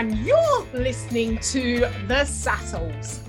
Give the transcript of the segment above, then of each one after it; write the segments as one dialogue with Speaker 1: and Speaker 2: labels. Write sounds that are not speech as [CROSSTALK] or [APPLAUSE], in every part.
Speaker 1: And you're listening to The Sassholes.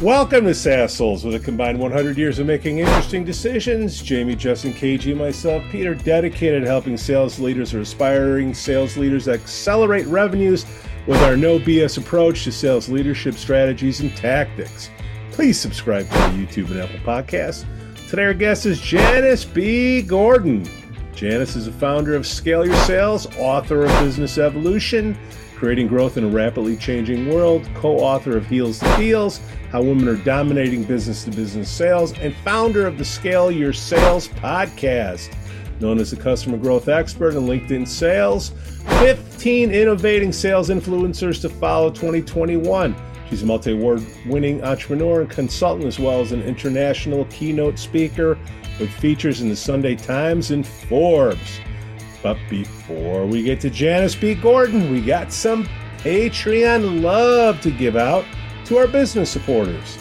Speaker 2: Welcome to Sassholes. With a combined 100 years of making interesting decisions, Jamie, Justin, KG, and myself, Peter, dedicated to helping sales leaders or aspiring sales leaders accelerate revenues with our no BS approach to sales leadership strategies and tactics. Please subscribe to our YouTube and Apple podcasts. Today, our guest is Janice B. Gordon. Janice is a founder of Scale Your Sales, author of Business Evolution, Creating Growth in a Rapidly Changing World, co author of Heels to Deals, How Women Are Dominating Business to Business Sales, and founder of the Scale Your Sales podcast. Known as a customer growth expert in LinkedIn sales, 15 innovating sales influencers to follow 2021. She's a multi award winning entrepreneur and consultant, as well as an international keynote speaker with features in the Sunday Times and Forbes. But before we get to Janice B. Gordon, we got some Patreon love to give out to our business supporters.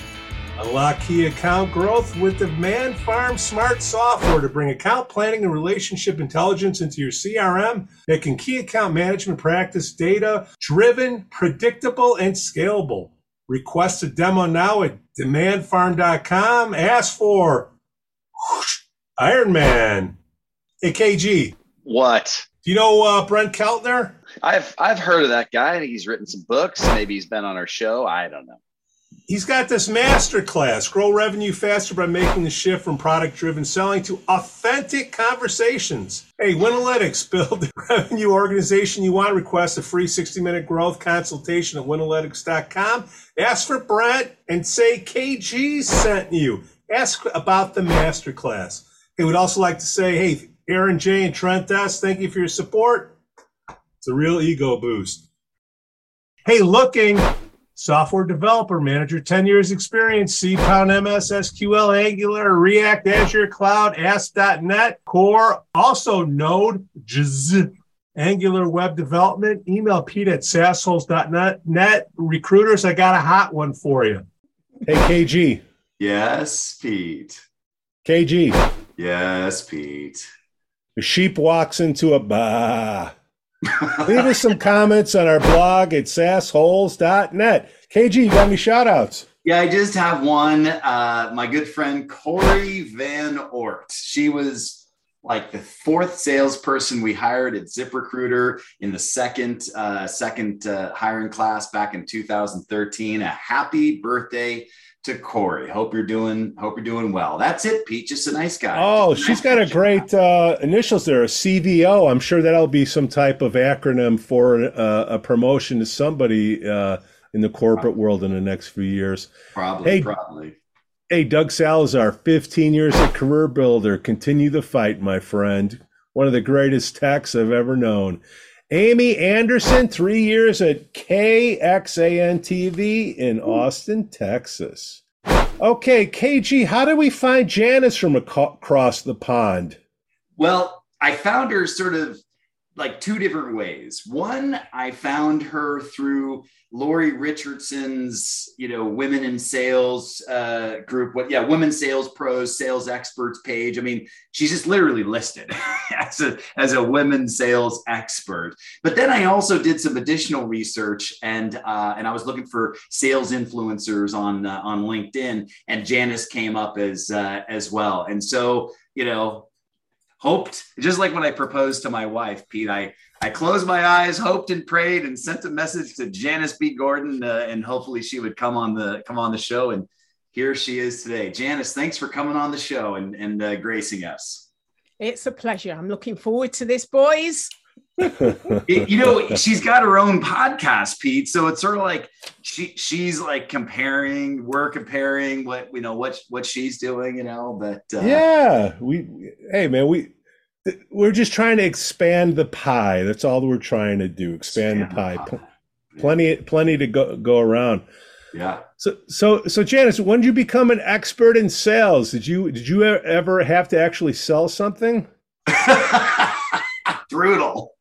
Speaker 2: Unlock key account growth with DemandFarm Smart Software to bring account planning and relationship intelligence into your CRM, making key account management practice data driven, predictable, and scalable. Request a demo now at demandfarm.com. Ask for Iron Man. AKG.
Speaker 3: What?
Speaker 2: Do you know uh, Brent Keltner?
Speaker 3: I've I've heard of that guy. He's written some books. Maybe he's been on our show. I don't know.
Speaker 2: He's got this master class, grow revenue faster by making the shift from product driven selling to authentic conversations. Hey, Winalytics, [LAUGHS] build the revenue organization you want. Request a free 60 minute growth consultation at winalytics.com. Ask for Brent and say KG sent you. Ask about the master class. He would also like to say, hey, Aaron J. and Trent S., thank you for your support. It's a real ego boost. Hey, looking software developer manager, 10 years experience, C Pound MS, SQL, Angular, React, Azure Cloud, ASP.NET, Core, also Node, JS, Angular web development. Email Pete at sassholes.net. Net recruiters, I got a hot one for you. Hey, KG.
Speaker 4: Yes, Pete.
Speaker 2: KG.
Speaker 4: Yes, Pete.
Speaker 2: The sheep walks into a bah. Leave us some comments on our blog at sassholes.net. KG, you got any shout outs?
Speaker 4: Yeah, I just have one. Uh, my good friend Corey Van Ort. She was like the fourth salesperson we hired at ZipRecruiter in the second uh, second uh, hiring class back in 2013. A happy birthday to Corey. Hope you're doing hope you're doing well. That's it, Pete. Just a nice guy.
Speaker 2: Oh, she's got a great uh, initials there, a CVO. I'm sure that'll be some type of acronym for uh, a promotion to somebody uh, in the corporate probably. world in the next few years.
Speaker 4: Probably, hey, probably.
Speaker 2: Hey, Doug Salazar, 15 years at CareerBuilder. Continue the fight, my friend. One of the greatest techs I've ever known. Amy Anderson, three years at KXAN TV in Austin, Texas. Okay, KG, how do we find Janice from across the pond?
Speaker 4: Well, I found her sort of like two different ways. One, I found her through Lori Richardson's, you know, women in sales uh, group. What, yeah, women sales pros, sales experts page. I mean, she's just literally listed [LAUGHS] as a as a women sales expert. But then I also did some additional research, and uh, and I was looking for sales influencers on uh, on LinkedIn, and Janice came up as uh, as well. And so, you know, hoped just like when I proposed to my wife, Pete. I I closed my eyes, hoped and prayed, and sent a message to Janice B. Gordon, uh, and hopefully she would come on the come on the show. And here she is today. Janice, thanks for coming on the show and and uh, gracing us.
Speaker 1: It's a pleasure. I'm looking forward to this, boys.
Speaker 4: You know, she's got her own podcast, Pete. So it's sort of like she she's like comparing, we're comparing what you know what what she's doing, you know. But
Speaker 2: uh, yeah, we hey man, we we're just trying to expand the pie. That's all we're trying to do. Expand, expand the pie. The pie. Plenty plenty to go go around.
Speaker 4: Yeah.
Speaker 2: So so so Janice, when did you become an expert in sales? Did you did you ever have to actually sell something? [LAUGHS]
Speaker 4: Brutal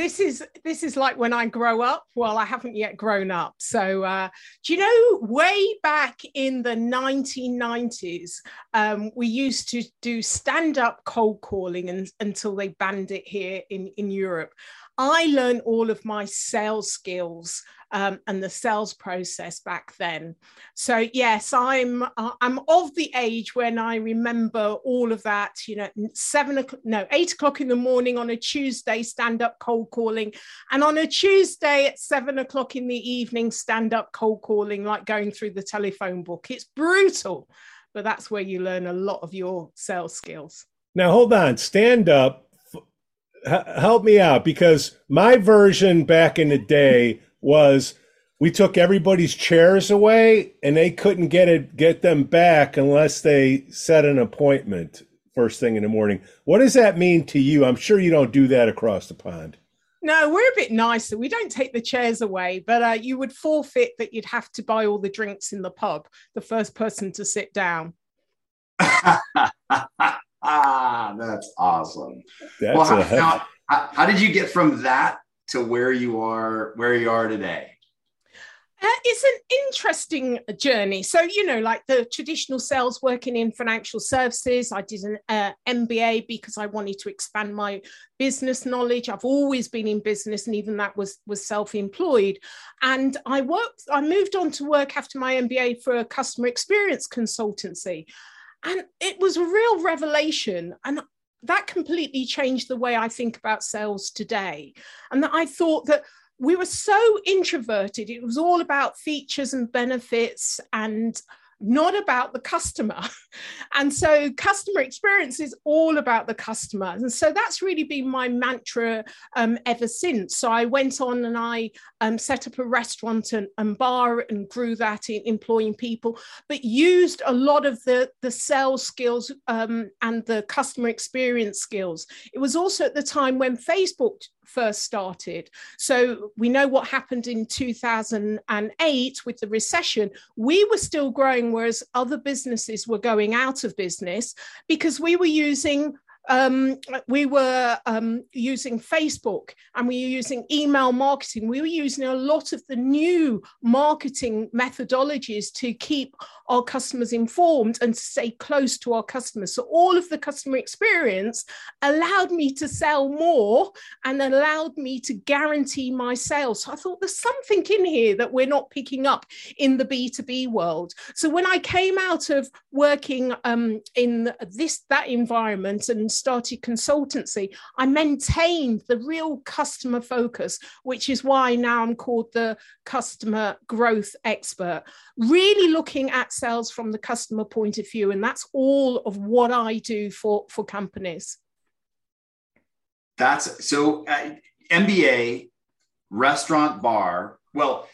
Speaker 1: this is this is like when I grow up. Well, I haven't yet grown up. So, uh, do you know, way back in the 1990s, um, we used to do stand-up cold calling and, until they banned it here in in Europe. I learned all of my sales skills um, and the sales process back then. So yes, I'm uh, I'm of the age when I remember all of that. You know, seven o'clock, no, eight o'clock in the morning on a Tuesday, stand up cold calling, and on a Tuesday at seven o'clock in the evening, stand up cold calling, like going through the telephone book. It's brutal, but that's where you learn a lot of your sales skills.
Speaker 2: Now hold on, stand up. help me out because my version back in the day was we took everybody's chairs away and they couldn't get it get them back unless they set an appointment first thing in the morning. What does that mean to you? I'm sure you don't do that across the pond.
Speaker 1: No, we're a bit nicer. We don't take the chairs away, but uh, you would forfeit that you'd have to buy all the drinks in the pub, the first person to sit down.
Speaker 4: ah, [LAUGHS] that's awesome.
Speaker 2: That's well,
Speaker 4: how, a... how, how did you get from that to where you are where you are today?
Speaker 1: Uh, it's an interesting journey. So, you know, like the traditional sales working in financial services, I did an uh, MBA because I wanted to expand my business knowledge. I've always been in business, and even that was was self employed. And I worked. I moved on to work after my MBA for a customer experience consultancy, and it was a real revelation. And that completely changed the way I think about sales today. And that I thought that we were so introverted. It was all about features and benefits and not about the customer. [LAUGHS] And so customer experience is all about the customer. And so that's really been my mantra um, ever since. So I went on and I um, set up a restaurant and, and bar and grew that in employing people, but used a lot of the, the sales skills um, and the customer experience skills. It was also at the time when Facebook first started. So we know what happened in 2008 with the recession. We were still growing, whereas other businesses were going out of business because we were using um, we were um, using Facebook and we were using email marketing. We were using a lot of the new marketing methodologies to keep our customers informed and to stay close to our customers. So, all of the customer experience allowed me to sell more and allowed me to guarantee my sales. So, I thought there's something in here that we're not picking up in the B2B world. So, when I came out of working um, in this that environment and started consultancy, I maintained the real customer focus, which is why now I'm called the customer growth expert, really looking at sales from the customer point of view. And that's all of what I do for, for companies.
Speaker 4: That's so uh, MBA, restaurant, bar. Well,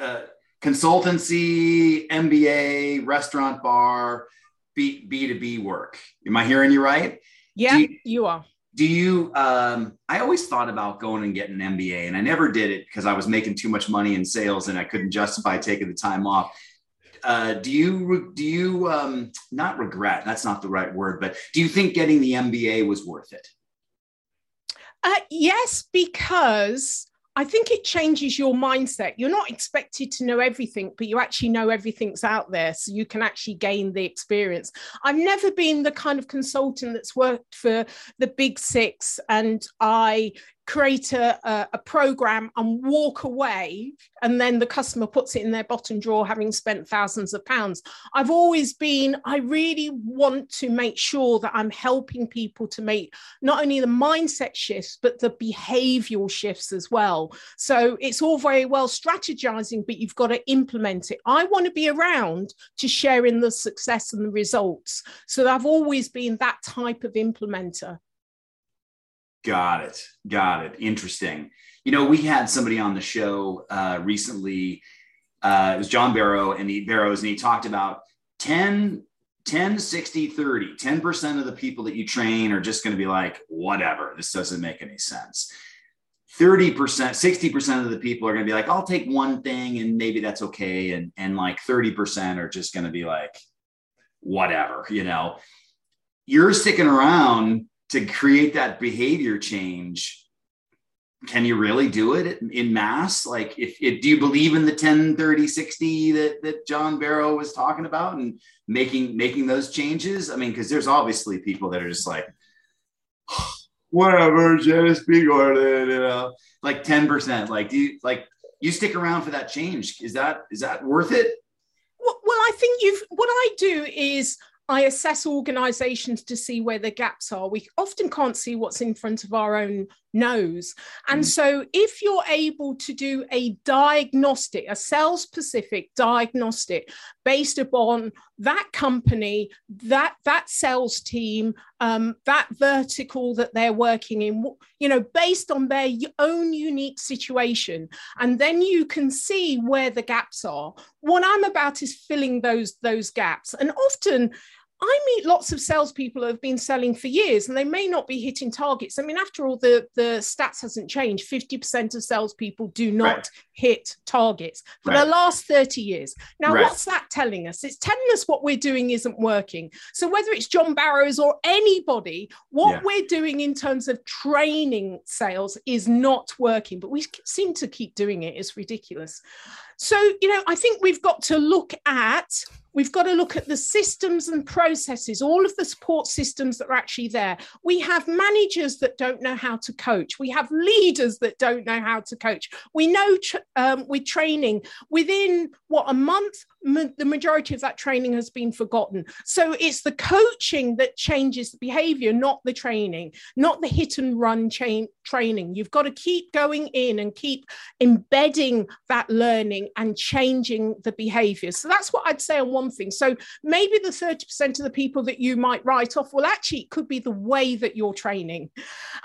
Speaker 4: uh, consultancy, MBA, restaurant, bar, B, B2B work. Am I hearing you right?
Speaker 1: Yeah, you, you are.
Speaker 4: do you um, i always thought about going and getting an mba and i never did it because i was making too much money in sales and i couldn't justify taking the time off. Uh, do you do you um, not regret that's not the right word but do you think getting the mba was worth it?
Speaker 1: Uh, yes because I think it changes your mindset. You're not expected to know everything, but you actually know everything's out there. So you can actually gain the experience. I've never been the kind of consultant that's worked for the big six and I create a, a, program and walk away and then the customer puts it in their bottom drawer having spent thousands of pounds. I've always been i really want to make sure that i'm helping people to make not only the mindset shifts but the behavioral shifts as well. So it's all very well strategizing but you've got to implement it. I want to be around to share in the success and the results. So i've always been that type of implementer
Speaker 4: Got it. Got it. Interesting. You know, we had somebody on the show uh, recently. Uh, it was John Barrow and he Barrows, and he talked about 10, 10, 60, 30. 10% of the people that you train are just going to be like, whatever, this doesn't make any sense. 30%, 60% of the people are going to be like, I'll take one thing and maybe that's okay. And, and like 30% are just going to be like, whatever, you know. You're sticking around to create that behavior change can you really do it in mass like if, if, do you believe in the 10 30 60 that that john barrow was talking about and making making those changes i mean because there's obviously people that are just like [SIGHS] whatever just be gordon you know like 10%. Like, do you like you stick around for that change? Is that is that worth it?
Speaker 1: Well, well I think you've what I do is I assess organizations to see where the gaps are. We often can't see what's in front of our own nose. And mm. so, if you're able to do a diagnostic, a sales specific diagnostic based upon that company, that, that sales team, um, that vertical that they're working in, you know, based on their own unique situation, and then you can see where the gaps are. What I'm about is filling those, those gaps. And often, I meet lots of salespeople who have been selling for years and they may not be hitting targets. I mean, after all, the, the stats hasn't changed. 50% of salespeople do not right. hit targets for right. the last 30 years. Now, right. what's that telling us? It's telling us what we're doing isn't working. So, whether it's John Barrows or anybody, what yeah. we're doing in terms of training sales is not working, but we seem to keep doing it. It's ridiculous. So, you know, I think we've got to look at we've got to look at the systems and processes, all of the support systems that are actually there. We have managers that don't know how to coach. We have leaders that don't know how to coach. We know um, with training within what a month, the majority of that training has been forgotten. So it's the coaching that changes the behavior, not the training, not the hit and run chain training. You've got to keep going in and keep embedding that learning and changing the behavior. So that's what I'd say on one thing. So maybe the 30% of the people that you might write off, well, actually, it could be the way that you're training.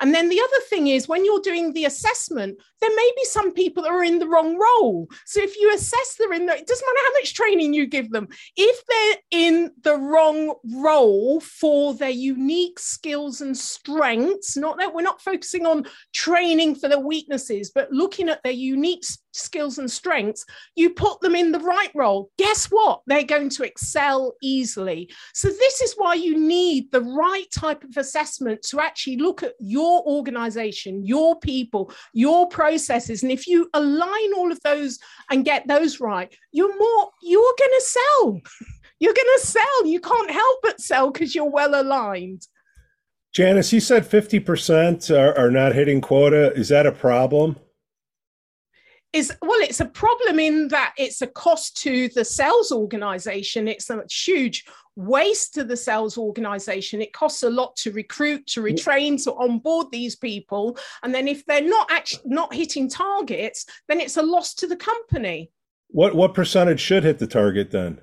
Speaker 1: And then the other thing is when you're doing the assessment, there may be some people that are in the wrong role. So if you assess they're in the, it doesn't matter how much training you give them, if they're in the wrong role for their unique skills and strengths, not that we're not focusing on training for their weaknesses, but looking at their unique skills and strengths, you put them in the right role. Guess what? They're going to excel easily. So, this is why you need the right type of assessment to actually look at your organization, your people, your processes. And if you align all of those and get those right, you're more, you're going to sell. [LAUGHS] You're going to sell. You can't help but sell because you're well aligned.
Speaker 2: Janice, you said 50% are, are not hitting quota. Is that a problem?
Speaker 1: Is well it's a problem in that it's a cost to the sales organization. It's a huge waste to the sales organization. It costs a lot to recruit to retrain to onboard these people. And then if they're not actually not hitting targets then it's a loss to the company.
Speaker 2: What what percentage should hit the target then?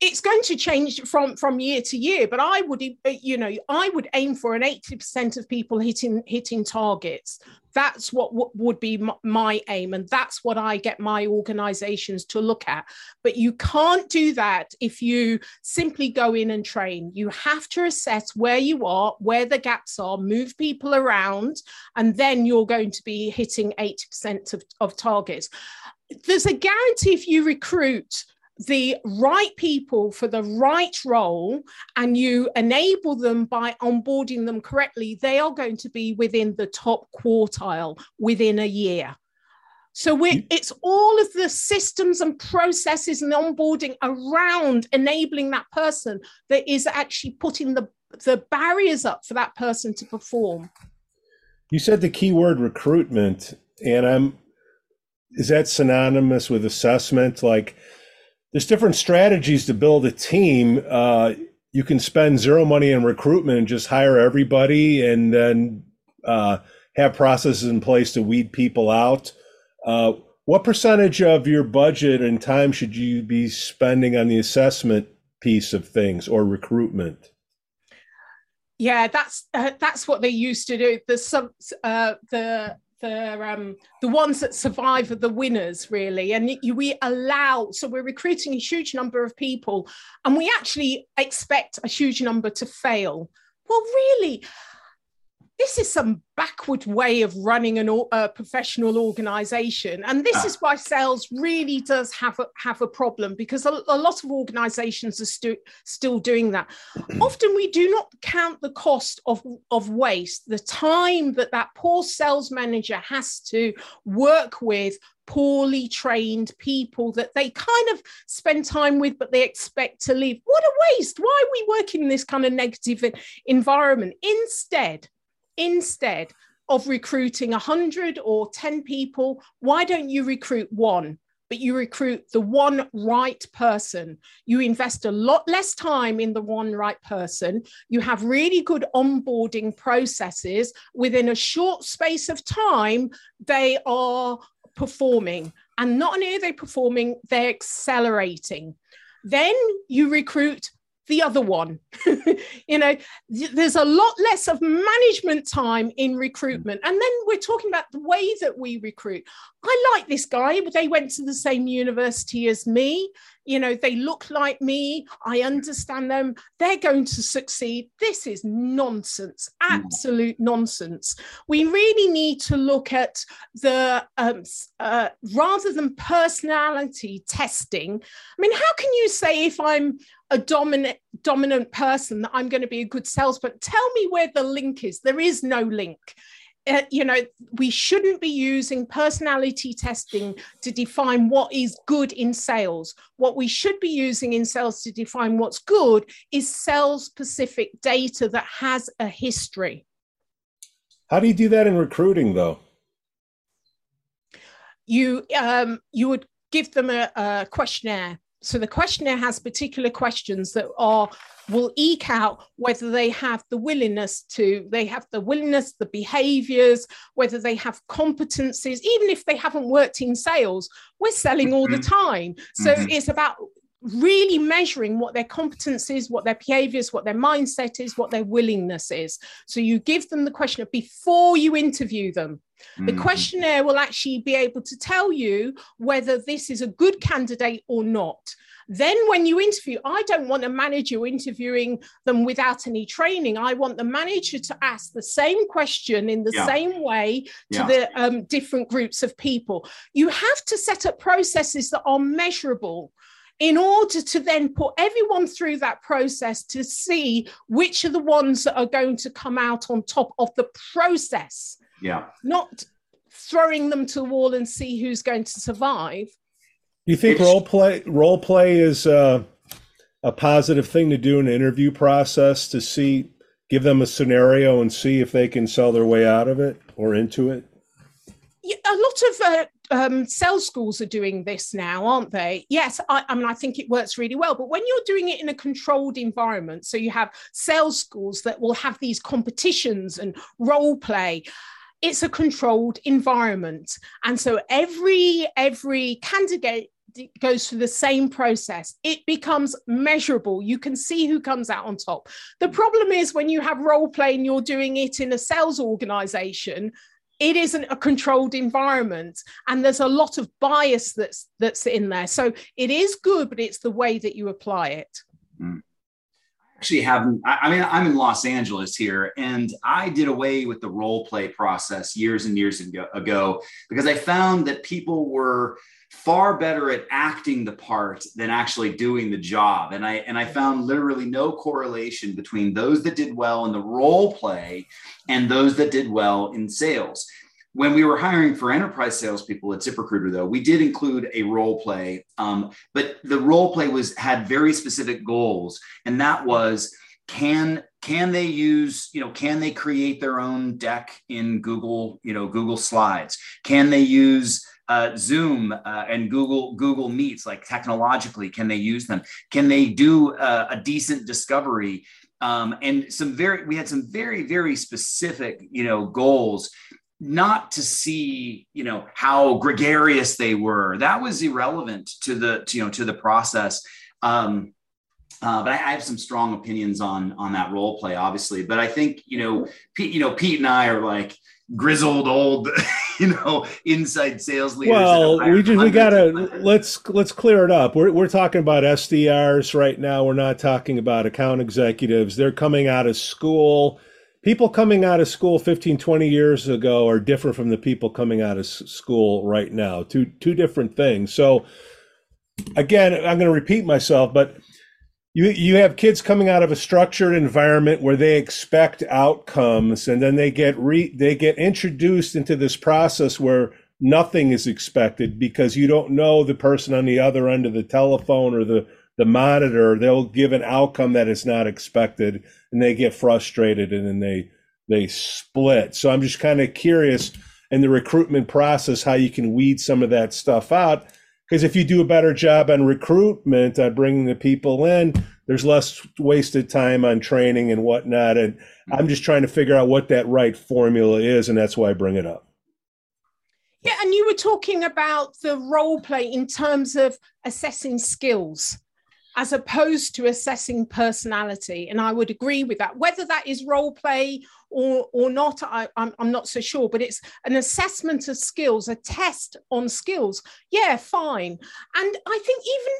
Speaker 1: It's going to change from from year to year but i would you know i would aim for an 80% of people hitting hitting targets that's what, what would be my aim and that's what i get my organizations to look at. But you can't do that if you simply go in and train. You have to assess where you are where the gaps are move people around and then you're going to be hitting 80% of, of targets. There's a guarantee if you recruit the right people for the right role and you enable them by onboarding them correctly, they are going to be within the top quartile within a year. So it's all of the systems and processes and onboarding around enabling that person that is actually putting the, the barriers up for that person to perform.
Speaker 2: You said the key word recruitment, and I'm is that synonymous with assessment? Like there's different strategies to build a team. Uh, you can spend zero money in recruitment and just hire everybody and then uh, have processes in place to weed people out. Uh, what percentage of your budget and time should you be spending on the assessment piece of things or recruitment?
Speaker 1: Yeah, that's uh, that's what they used to do. The some uh, the the um, the ones that survive are the winners really. And we allow so we're recruiting a huge number of people and we actually expect a huge number to fail. Well really this is some backward way of running an, a professional organization. And this ah. is why sales really does have a, have a problem because a, a lot of organizations are stu- still doing that. [CLEARS THROAT] Often we do not count the cost of, of waste the time that that poor sales manager has to work with poorly trained people that they kind of spend time with but they expect to leave what a waste! Why are we working in this kind of negative environment? Instead Instead, of recruiting 100 or 10 people, why don't you recruit one? But you recruit the one right person. You invest a lot less time in the one right person. You have really good onboarding processes. Within a short space of time, they are performing. And not only are they performing, they're accelerating. Then you recruit the other one. [LAUGHS] you know, there's a lot less of management time in mm. recruitment. And then we're talking about the way that we recruit. I like this guy, but they went to the same university as me. You know, they look like me. I understand them. They're going to succeed. This is nonsense, mm. absolute nonsense. We really need to look at the, um, uh, rather than personality testing. I mean, how can you say if I'm a dominant dominant person that I'm going to be a good salesperson. Tell me where the link is. There is no link. Uh, you know, we shouldn't be using personality testing to define what is good in sales. What we should be using in sales to define what's good is sales specific data that has a history.
Speaker 2: How do you do that in recruiting, though?
Speaker 1: You um, you would give them a, a questionnaire so the questionnaire has particular questions that are will eke out whether they have the willingness to they have the willingness the behaviors whether they have competencies even if they haven't worked in sales we're selling all the mm-hmm. time so mm-hmm. it's about really measuring what their competence is, what their behaviors, what their mindset is, what their willingness is. So you give them the questionnaire before you interview them. The mm-hmm. questionnaire will actually be able to tell you whether this is a good candidate or not. Then, when you interview, I don't want a manager interviewing them without any training. I want the manager to ask the same question in the yeah. same way to yeah. the um, different groups of people. You have to set up processes that are measurable in order to then put everyone through that process to see which are the ones that are going to come out on top of the process.
Speaker 4: Yeah.
Speaker 1: Not throwing them to the wall and see who's going to survive.
Speaker 2: You think it's, role play role play is uh, a positive thing to do in an interview process to see give them a scenario and see if they can sell their way out of it or into it?
Speaker 1: Yeah, a lot of uh, um, sales schools are doing this now, aren't they? Yes, I, I, mean, I think it works really well. But when you're doing it in a controlled environment, so you have sales schools that will have these competitions and role play, it's a controlled environment, and so every every candidate goes through the same process. It becomes measurable. You can see who comes out on top. The problem is when you have role play and you're doing it in a sales organization, it isn't a controlled environment and there's a lot of bias that's that's in there so it is good but it's the way that you apply it mm.
Speaker 4: actually haven't I, mean i'm in los angeles here and i did away with the role play process years and years ago because i found that people were far better at acting the part than actually doing the job. And i and i found literally no correlation between those that did well in the role play and those that did well in sales. When we were hiring for enterprise salespeople at ZipRecruiter, though, we did include a role play, um, but the role play was had very specific goals, and that was can can they use you know can they create their own deck in Google you know Google Slides? Can they use uh, Zoom uh, and Google Google Meets, like technologically, can they use them? Can they do uh, a decent discovery? Um, and some very, we had some very very specific, you know, goals. Not to see, you know, how gregarious they were. That was irrelevant to the, to, you know, to the process. Um, uh, but I, I, have some strong opinions on on that role play, obviously. But I think you know, Pete, you know, Pete and I are like grizzled old [LAUGHS] you know inside sales leaders
Speaker 2: well we just we gotta let's let's clear it up. We're, we're talking about sdrs right now. We're not talking about account executives. They're coming out of school. People coming out of school 15 20 years ago are different from the people coming out of school right now. Two two different things. So again i'm going to repeat myself but you you have kids coming out of a structured environment where they expect outcomes and then they get re they get introduced into this process where nothing is expected because you don't know the person on the other end of the telephone or the the monitor they'll give an outcome that is not expected and they get frustrated and then they they split. So I'm just kind of curious in the recruitment process how you can weed some of that stuff out. Because if you do a better job on recruitment, on bringing the people in, there's less wasted time on training and whatnot. And I'm just trying to figure out what that right formula is, and that's why I bring it up.
Speaker 1: Yeah, and you were talking about the role play in terms of assessing skills as opposed to assessing personality. And I would agree with that. Whether that is role play or, or not, I, I'm, I'm not so sure, but it's an assessment of skills, a test on skills. Yeah, fine. And I think even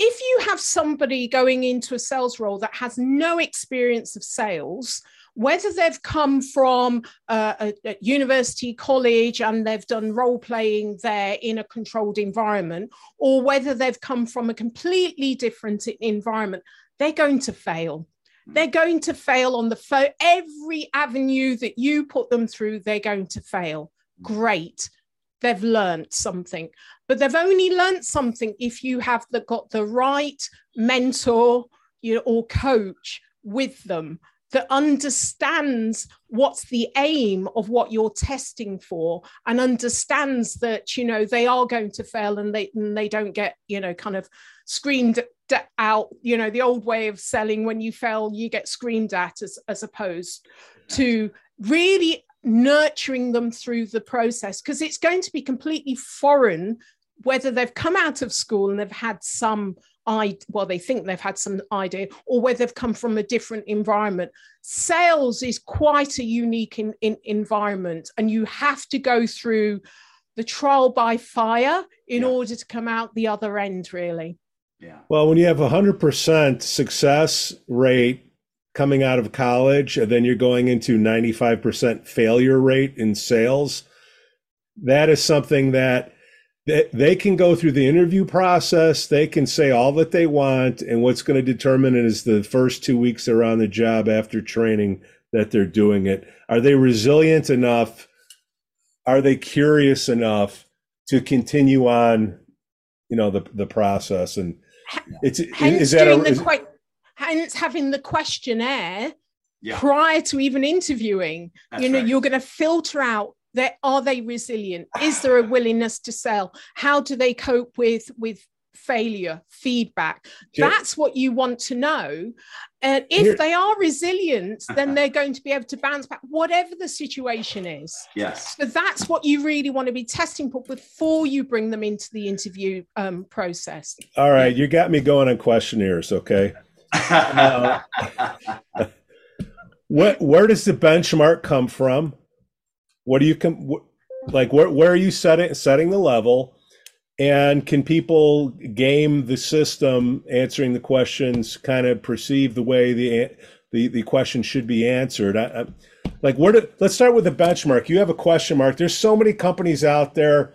Speaker 1: if you have somebody going into a sales role that has no experience of sales, whether they've come from a, a, university, college, and they've done role playing there in a controlled environment, or whether they've come from a completely different environment, they're going to fail. They're going to fail on the phone. Every avenue that you put them through, they're going to fail. Great. They've learned something, but they've only learned something if you have the, got the right mentor you know, or coach with them that understands what's the aim of what you're testing for and understands that you know they are going to fail and they and they don't get you know kind of screamed out you know the old way of selling. When you fail you get screamed at as, as opposed to really nurturing them through the process because it's going to be completely foreign whether they've come out of school and they've had some I well, they think they've had some idea, or whether they've come from a different environment. Sales is quite a unique in, in environment, and you have to go through the trial by fire in yeah. order to come out the other end, really.
Speaker 2: Yeah. Well, when you have a hundred percent success rate coming out of college, and then you're going into ninety-five percent failure rate in sales, that is something that they, they can go through the interview process. They can say all that they want. And what's going to determine it is the first two weeks they're on the job after training that they're doing it. Are they resilient enough? Are they curious enough to continue on, you know, the, the process? And it's,
Speaker 1: hence is that a, is, que- hence having the questionnaire yeah. prior to even interviewing, That's you know, right. you're going to filter out that are they resilient? Is there a willingness to sell? How do they cope with with failure feedback? That's what you want to know. And if Here. they are resilient then they're going to be able to bounce back whatever the situation is.
Speaker 4: Yes.
Speaker 1: So that's what you really want to be testing for before you bring them into the interview um, process.
Speaker 2: All right you got me going on questionnaires okay? [LAUGHS] Uh, [LAUGHS] what, where does the benchmark come from what do you com- like? Where where are you setting setting the level? And can people game the system, answering the questions, kind of perceive the way the the, the question should be answered? I, I, like, where do, let's start with the benchmark. You have a question mark. There's so many companies out there.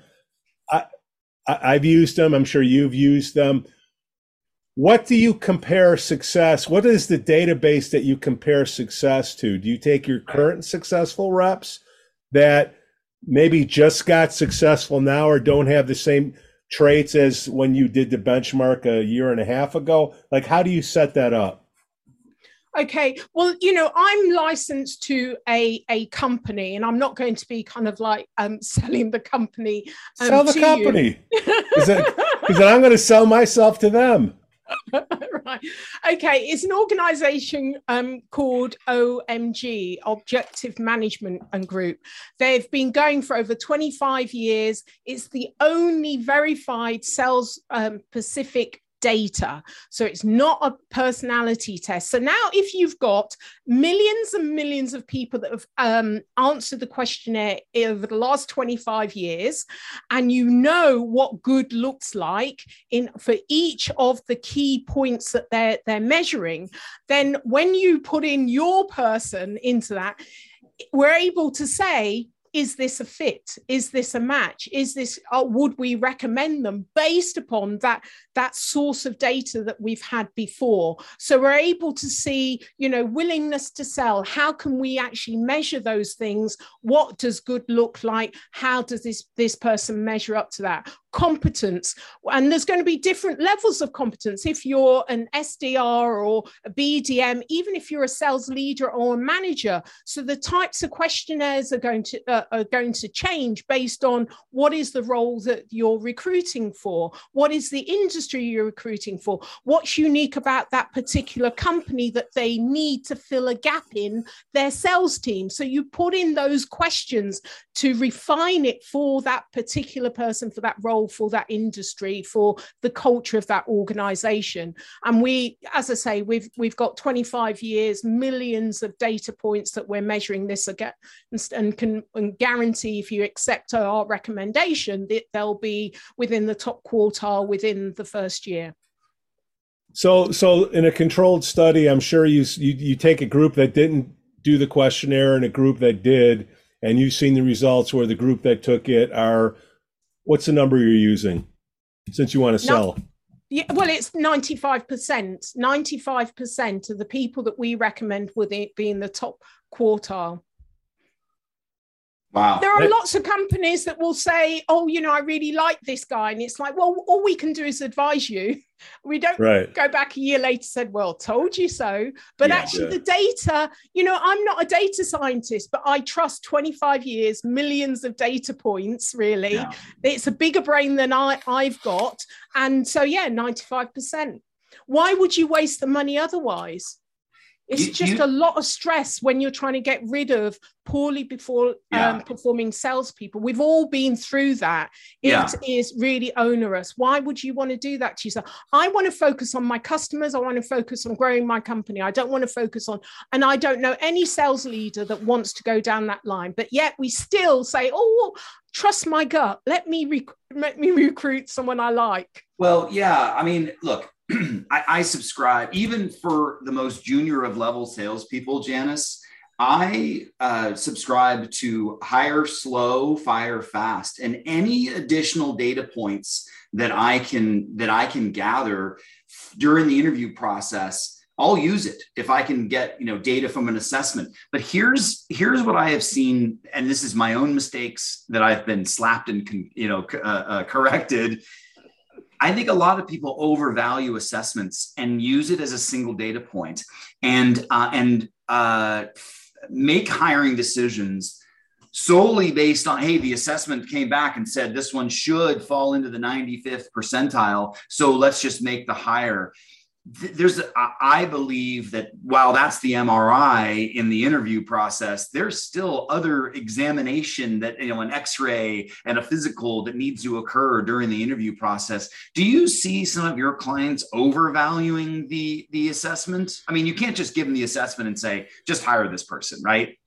Speaker 2: I, I I've used them. I'm sure you've used them. What do you compare success? What is the database that you compare success to? Do you take your current successful reps? That maybe just got successful now or don't have the same traits as when you did the benchmark a year and a half ago? Like, how do you set that up?
Speaker 1: Okay, well, you know, I'm licensed to a a company, and I'm not going to be kind of like um, [LAUGHS] selling the company.
Speaker 2: Um, Sell the company, [LAUGHS] because then I'm going to sell myself to them. [LAUGHS]
Speaker 1: right. Okay. It's an organization um, called OMG, Objective Management and Group. They've been going for over 25 years. It's the only verified sales um, Pacific data. So it's not a personality test. So now, if you've got millions and millions of people that have um, answered the questionnaire over the last 25 years, and you know what good looks like in for each of the key points that they're they're measuring, then when you put in your person into that, we're able to say is this a fit? Is this a match? Is this uh, would we recommend them based upon that that source of data that we've had before? So we're able to see you know willingness to sell. How can we actually measure those things? What does good look like? How does this this person measure up to that competence. And there's going to be different levels of competence. If you're an SDR or a BDM, even if you're a sales leader or a manager. So the types of questionnaires are going to uh, are going to change based on what is the role that you're recruiting for, what is the industry you're recruiting for, what's unique about that particular company that they need to fill a gap in their sales team. So you put in those questions to refine it for that particular person, for that role, for that industry, for the culture of that organization. And we, as I say, we've we've got 25 years, millions of data points that we're measuring this against and can and guarantee if you accept our recommendation that they'll be within the top quartile within the first year.
Speaker 2: So, so in a controlled study, I'm sure you, you you take a group that didn't do the questionnaire and a group that did, and you've seen the results where the group that took it are. What's the number you're using? Since you want to sell.
Speaker 1: No, yeah, well, it's 95%. 95% of the people that we recommend would be in the top quartile.
Speaker 4: Wow.
Speaker 1: There are lots of companies that will say, oh, you know, I really like this guy. And it's like, well, all we can do is advise you. We don't right. go back a year later said, well, told you so. But yeah, actually, yeah. the data, you know, I'm not a data scientist, but I trust 25 years, millions of data points, really. Yeah. It's a bigger brain than I, I've got. And so, yeah, 95%. Why would you waste the money otherwise? It's you, just you, a lot of stress when you're trying to get rid of poorly before yeah. um, performing salespeople. We've all been through that. It yeah. is really onerous. Why would you want to do that to yourself? I want to focus on my customers. I want to focus on growing my company. I don't want to focus on, and I don't know any sales leader that wants to go down that line. But yet we still say, oh, trust my gut. Let me rec- let me recruit someone I like.
Speaker 4: Well, yeah. I mean, look, I, I, subscribe even for the most junior of level salespeople, Janice. I uh, subscribe to hire slow, fire fast, and any additional data points that I can that I can gather during the interview process. I'll use it if I can get you know data from an assessment. But here's here's what I have seen, and this is my own mistakes that I've been slapped and you know uh, uh, corrected I think a lot of people overvalue assessments and use it as a single data point and uh, and uh, make hiring decisions solely based on hey the assessment came back and said this one should fall into the 95th percentile so let's just make the hire there's i believe that while that's the mri in the interview process there's still other examination that you know an x-ray and a physical that needs to occur during the interview process. Do you see some of your clients overvaluing the the assessment? I mean you can't just give them the assessment and say just hire this person right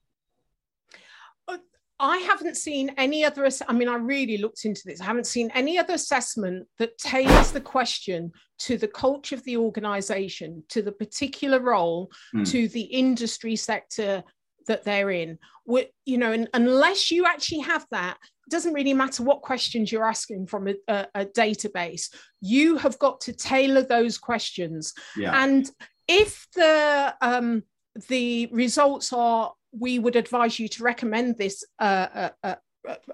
Speaker 1: I haven't seen any other. I mean, I really looked into this. I haven't seen any other assessment that tailors the question to the culture of the organization, to the particular role, mm. to the industry sector that they're in. We, you know, and unless you actually have that, it doesn't really matter what questions you're asking from a, a, a database. You have got to tailor those questions. Yeah. And if the um, the results are we would advise you to recommend this uh, uh, uh,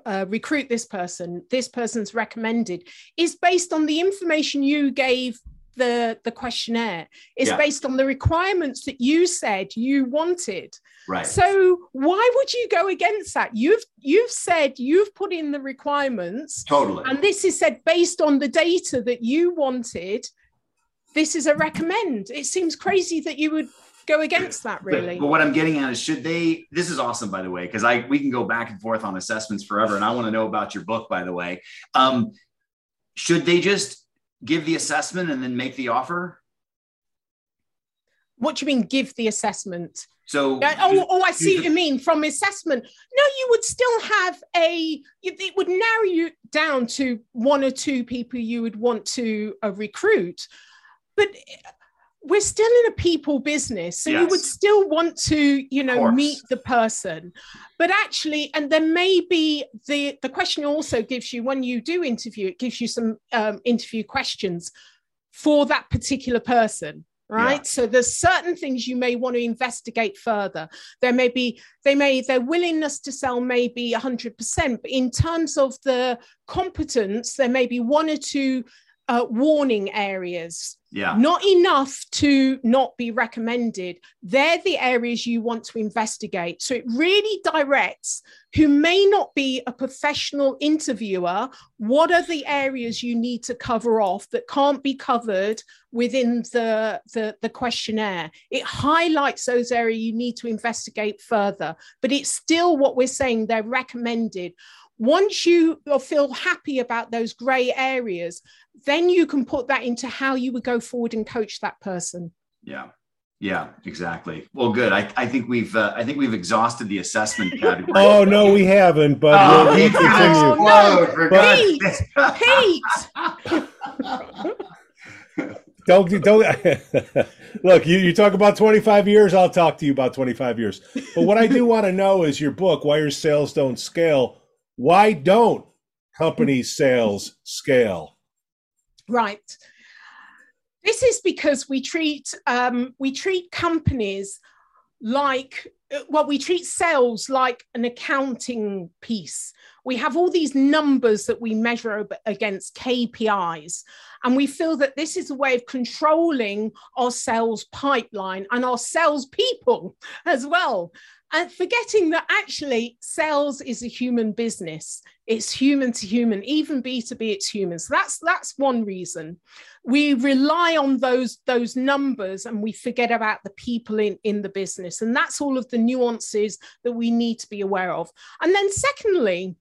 Speaker 1: uh, recruit this person. This person's recommended is based on the information you gave the the questionnaire. It's yeah. based on the requirements that you said you wanted.
Speaker 4: Right.
Speaker 1: So why would you go against that? You've you've said you've put in the requirements.
Speaker 4: Totally.
Speaker 1: And this is said based on the data that you wanted. This is a recommend. It seems crazy that you would go against that really.
Speaker 4: but, but, what i'm getting at is should they this is awesome by the way because i we can go back and forth on assessments forever and i want to know about your book by the way. Um, should they just give the assessment and then make the offer?
Speaker 1: What do you mean give the assessment?
Speaker 4: So
Speaker 1: oh, oh i see what you mean from assessment. No you would still have a it would narrow you down to one or two people you would want to uh, recruit. But we're still in a people business so yes. you would still want to you know meet the person but actually and there may be the the question also gives you when you do interview it gives you some um, interview questions for that particular person right yeah. so there's certain things you may want to investigate further there may be they may their willingness to sell may be 100% but in terms of the competence there may be one or two uh, warning areas.
Speaker 4: Yeah.
Speaker 1: Not enough to not be recommended. They're the areas you want to investigate. So it really directs who may not be a professional interviewer what are the areas you need to cover off that can't be covered within the the, the questionnaire. It highlights those areas you need to investigate further but it's still what we're saying they're recommended once you feel happy about those gray areas then you can put that into how you would go forward and coach that person.
Speaker 4: Yeah. Yeah, exactly. Well, good. I, I think we've uh, I think we've exhausted the assessment category. [LAUGHS]
Speaker 2: oh no, we haven't. But oh, we'll, we'll continue.
Speaker 1: Oh, no.
Speaker 2: Pete, Pete. [LAUGHS] don't don't [LAUGHS] look. You, you talk about twenty five years. I'll talk to you about twenty five years. But what I do want to know is your book, "Why Your Sales Don't Scale." Why don't company sales scale?
Speaker 1: right. This is because we treat um, we treat companies like well we treat sales like an accounting piece. We have all these numbers that we measure against kpis and we feel that this is a way of controlling our sales pipeline and our sales people [LAUGHS] as well and forgetting that actually sales is a human business. It's human to human. Even b2b it's human. So that's that's one reason. We rely on those those numbers and we forget about the people in in the business. And that's all of the nuances that we need to be aware of. And then secondly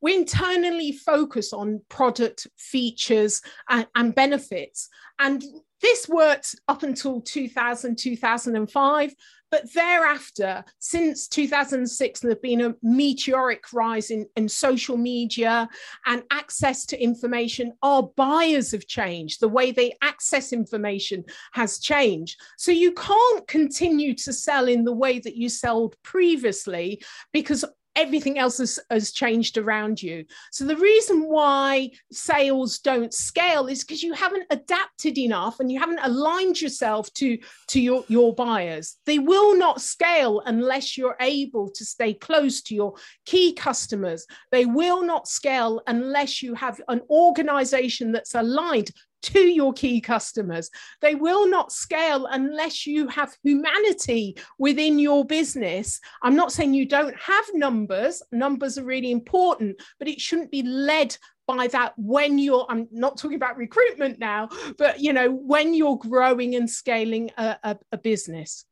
Speaker 1: we internally focus on product features and, and benefits. And this worked up until 2000 2005 but thereafter, since 2006, there has been a meteoric rise in, in social media and access to information. Our buyers have changed. The way they access information has changed. So you can't continue to sell in the way that you sold previously because everything else has, has changed around you. So the reason why sales don't scale is because you haven't adapted enough and you haven't aligned yourself to, to your, your buyers. They will not scale unless you're able to stay close to your key customers. They will not scale unless you have an organization that's aligned to your key customers. They will not scale unless you have humanity within your business. I'm not saying you don't have numbers, numbers are really important, but it shouldn't be led by that when you're i'm not talking about recruitment now but you know when you're growing and scaling a, a, a business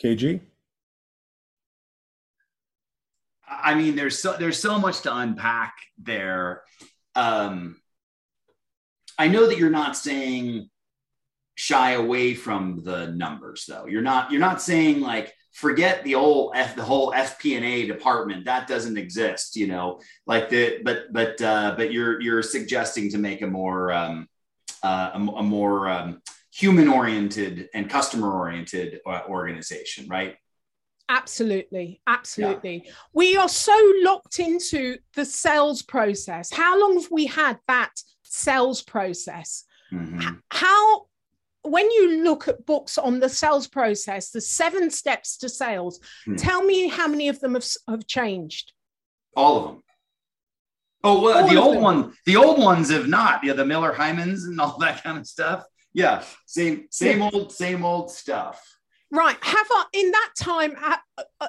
Speaker 2: kg
Speaker 4: i mean there's so there's so much to unpack there um I know that you're not saying shy away from the numbers though. You're not you're not saying like forget the old F, the whole FP&A department that doesn't exist, you know, like the but but uh, but you're you're suggesting to make a more um, uh, a, a more um, human oriented and customer oriented uh, organization, right?
Speaker 1: Absolutely, absolutely. Yeah. We are so locked into the sales process. How long have we had that sales process. Mm-hmm. How, when you look at books on the sales process, the seven steps to sales, mm-hmm. tell me how many of them have, have changed?
Speaker 4: All of them. Oh, well, all the old them. one, the old ones have not. Yeah, the Miller Heimans and all [LAUGHS] that kind of stuff. Yeah, same, same yeah. old, same old stuff.
Speaker 1: Right. Have I, in that time, uh, uh,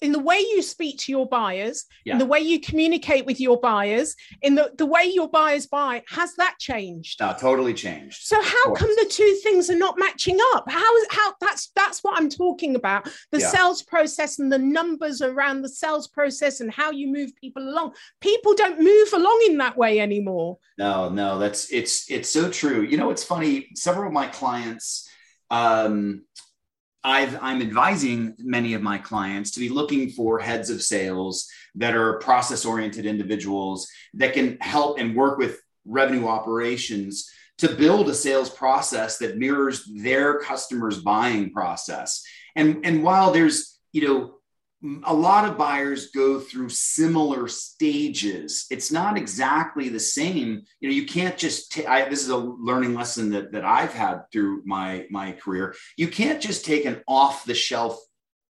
Speaker 1: in the way you speak to your buyers, yeah. in the way you communicate with your buyers, in the, the way your buyers buy, has that changed?
Speaker 4: No, totally changed.
Speaker 1: So how come the two things are not matching up? How how that's that's what I'm talking about. The yeah. sales process and the numbers around the sales process and how you move people along. People don't move along in that way anymore.
Speaker 4: No, no, that's it's it's so true. You know, it's funny. Several of my clients um I've, I'm advising many of my clients to be looking for heads of sales that are process oriented individuals that can help and work with revenue operations to build a sales process that mirrors their customers' buying process. And, and while there's, you know, a lot of buyers go through similar stages. It's not exactly the same. You know, you can't just. T- I, this is a learning lesson that that I've had through my my career. You can't just take an off the shelf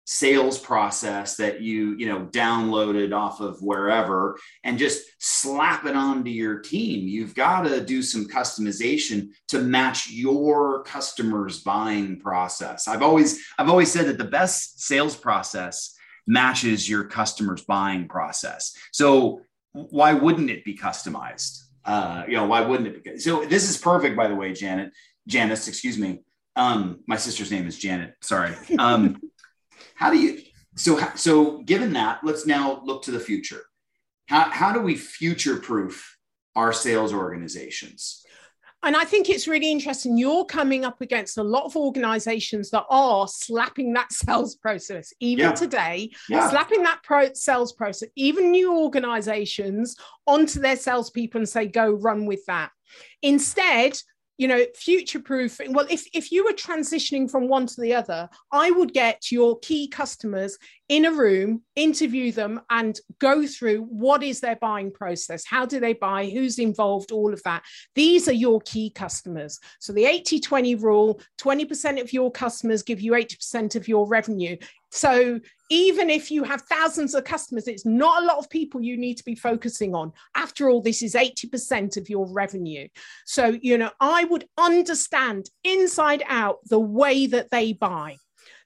Speaker 4: sales process that you you know downloaded off of wherever and just slap it onto your team you've got to do some customization to match your customers buying process i've always i've always said that the best sales process matches your customers buying process. So why wouldn't it be customized? Uh, you know why wouldn't it be so this is perfect by the way janet janice excuse me. Um, my sister's name is janet sorry. [LAUGHS] Um, how do you so so given that let's now look to the future. How, how do we future proof our sales organizations
Speaker 1: and I think it's really interesting. You're coming up against a lot of organizations that are slapping that [LAUGHS] sales process, even yeah. today, yeah. slapping that pro- sales process, even new organizations onto their salespeople and say, go run with that. Instead, you know future proofing well if, if you were transitioning from one to the other i would get your key customers in a room interview them and go through what is their buying process? How do they buy? Who's involved? All of that. These are your key customers. So the 80 20 rule 20% of your customers give you 80% of your revenue. So even if you have thousands of customers, it's not a lot of people you need to be focusing on. After all, this is 80% of your revenue. So, you know, I would understand inside out the way that they buy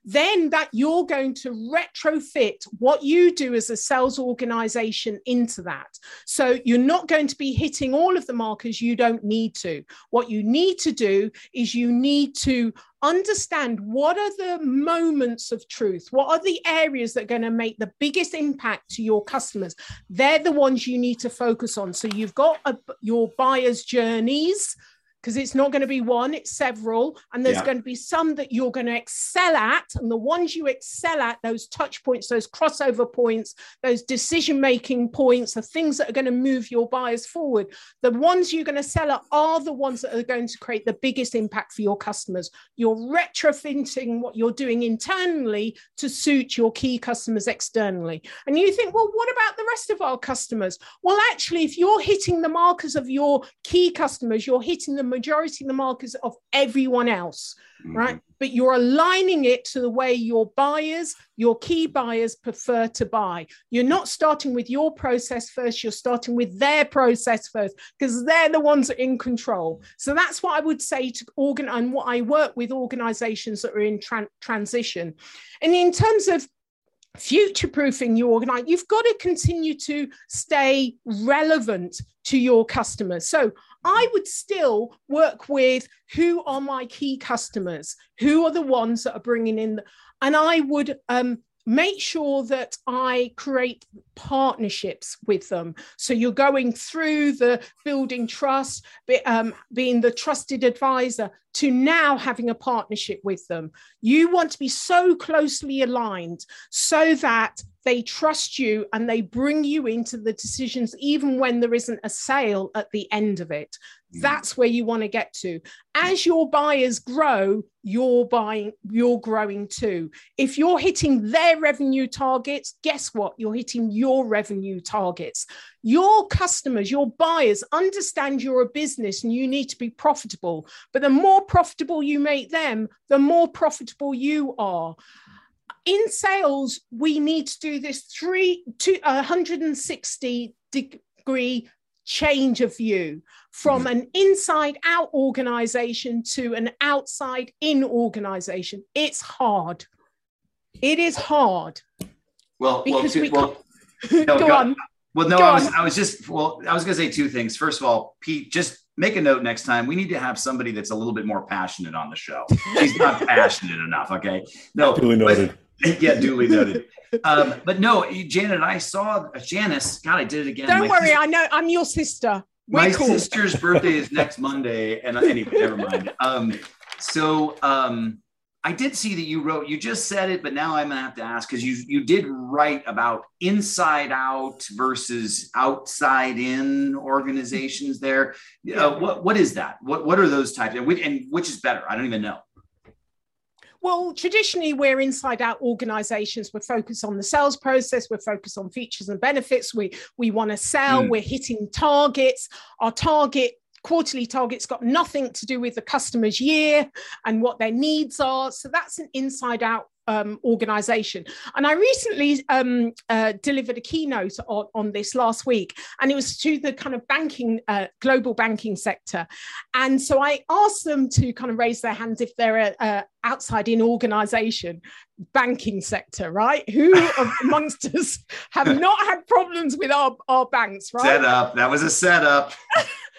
Speaker 1: then that you're going to retrofit what you do as a sales organization into that. So you're not going to be hitting all of the markers you don't need to. What you need to do is you need to understand what are the moments of truth what are the areas that are going to make the biggest impact to your customers. They're the ones you need to focus on. So you've got a, your buyers journeys because it's not going to be one, it's several. And there's yeah. going to be some that you're going to excel at. And the ones you excel at, those touch points, those crossover points, those decision making points, the things that are going to move your buyers forward, the ones you're going to sell at are the ones that are going to create the biggest impact for your customers. You're retrofitting what you're doing internally to suit your key customers externally. And you think, well, what about the rest of our customers? Well, actually, if you're hitting the markers of your key customers, you're hitting them majority of the markets of everyone else, mm-hmm. right? But you're aligning it to the way your buyers, your key buyers prefer to buy. You're not starting with your process first, you're starting with their process first because they're the ones that are in control. So that's what I would say to organ and what I work with organizations that are in tra- transition. And in terms of future proofing your organization you've got to continue to stay relevant to your customers. So I would still work with who are my key customers, who are the ones that are bringing in, and I would um, make sure that I create partnerships with them. So you're going through the building trust, be, um, being the trusted advisor, to now having a partnership with them. You want to be so closely aligned so that they trust you and they bring you into the decisions, even when there isn't a sale at the end of it. Mm. That's where you want to get to. As your buyers grow, you're buying, you're growing too. If you're hitting their revenue targets, guess what? You're hitting your revenue targets. Your customers, your buyers understand you're a business and you need to be profitable. But the more profitable you make them, the more profitable you are in sales, we need to do this three to 160 degree change of view from mm-hmm. an inside out organization to an outside in organization. It's hard. It is hard.
Speaker 4: Well, because well, we well, [LAUGHS] no, go, go, on. Well, no, go I was, on. I was just, well, I was going to say two things. First of all, Pete, just make a note next time. We need to have somebody that's a little bit more passionate on the show. She's not [LAUGHS] passionate enough. Okay. No,
Speaker 2: duly noted. [LAUGHS]
Speaker 4: Yeah, duly noted. [LAUGHS] Um, but no, Janet, I saw uh, Janice. God, I did it again.
Speaker 1: Don't my worry. Sister, I know I'm your sister.
Speaker 4: We're my cool. sister's birthday is next [LAUGHS] Monday. And anyway, never mind. Um, so, um, I did see that you wrote, you just said it, but now I'm gonna have to ask because you you did write about inside out versus outside in organizations there. Uh, what what is that? What what are those types and which, and which is better? I don't even know.
Speaker 1: Well, traditionally, we're inside out organizations. We're focused on the sales process. We're focused on features and benefits. We, we want to sell. Mm. We're hitting targets. Our target quarterly targets got nothing to do with the customer's year and what their needs are. So that's an inside out um, organization. And I recently um, uh, delivered a keynote on, on, this last week, and it was to the kind of banking, uh, global banking sector. And so I asked them to kind of raise their hands if they're a, outside in organization, banking sector, right? Who [LAUGHS] amongst us have not had problems with our, our banks, right?
Speaker 4: Setup. That was a setup. [LAUGHS]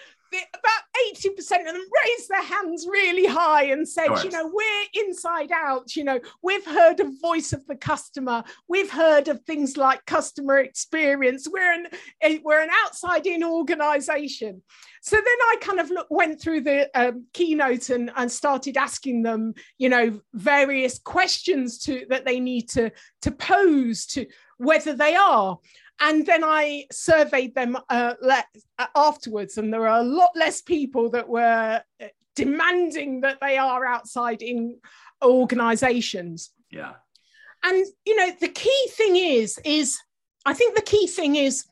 Speaker 1: about 80% of them raised their hands really high and said, you know, we're inside out. You know, we've heard of voice of the customer. We've heard of things like customer experience. We're an, we're an outside in organization. So then I kind of look, went through the um, keynote and, and started asking them, you know, various questions to that they need to, to pose to whether they are. And then I surveyed them uh, le- uh, afterwards, and there are a lot less people that were uh, demanding that they are outside in organizations.
Speaker 4: Yeah.
Speaker 1: And, you know, the key thing is, is I think the key thing is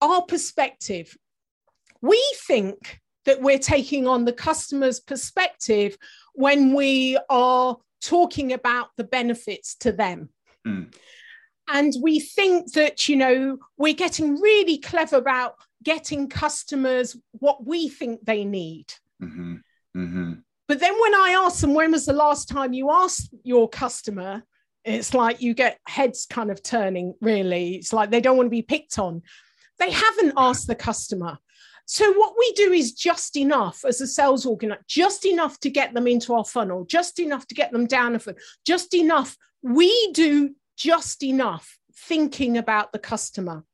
Speaker 1: our perspective. We think that we're taking on the customer's perspective when we are talking about the benefits to them. Mm and we think that you know we're getting really clever about getting customers what we think they need mm-hmm. Mm-hmm. but then when i ask them when was the last time you asked your customer it's like you get heads kind of turning really it's like they don't want to be picked on they haven't asked the customer so what we do is just enough as a sales organizer, just enough to get them into our funnel, just enough to get them down a foot, just enough. We do just enough thinking about the customer.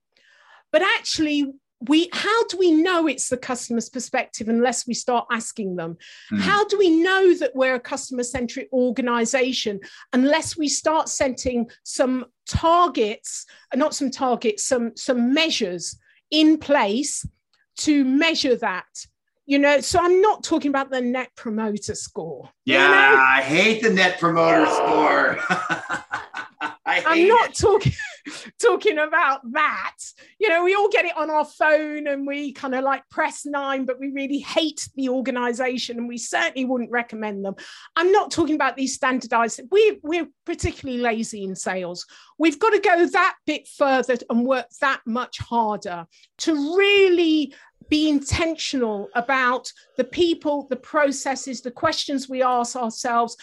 Speaker 1: But actually, we how do we know it's the customer's perspective unless we start asking them mm. how do we know that we're a customer centric organization unless we start setting some targets not some targets some some measures in place to measure that you know so i'm not talking about the net promoter score
Speaker 4: yeah
Speaker 1: you
Speaker 4: know? i hate the net promoter score [LAUGHS]
Speaker 1: I'm not it. talking [LAUGHS] talking about that. You know, we all get it on our phone and we kind of like press nine, but we really hate the organization and we certainly wouldn't recommend them. I'm not talking about these standardized. We we're particularly lazy in sales. We've got to go that bit further and work that much harder to really be intentional about the people, the processes, the questions we ask ourselves.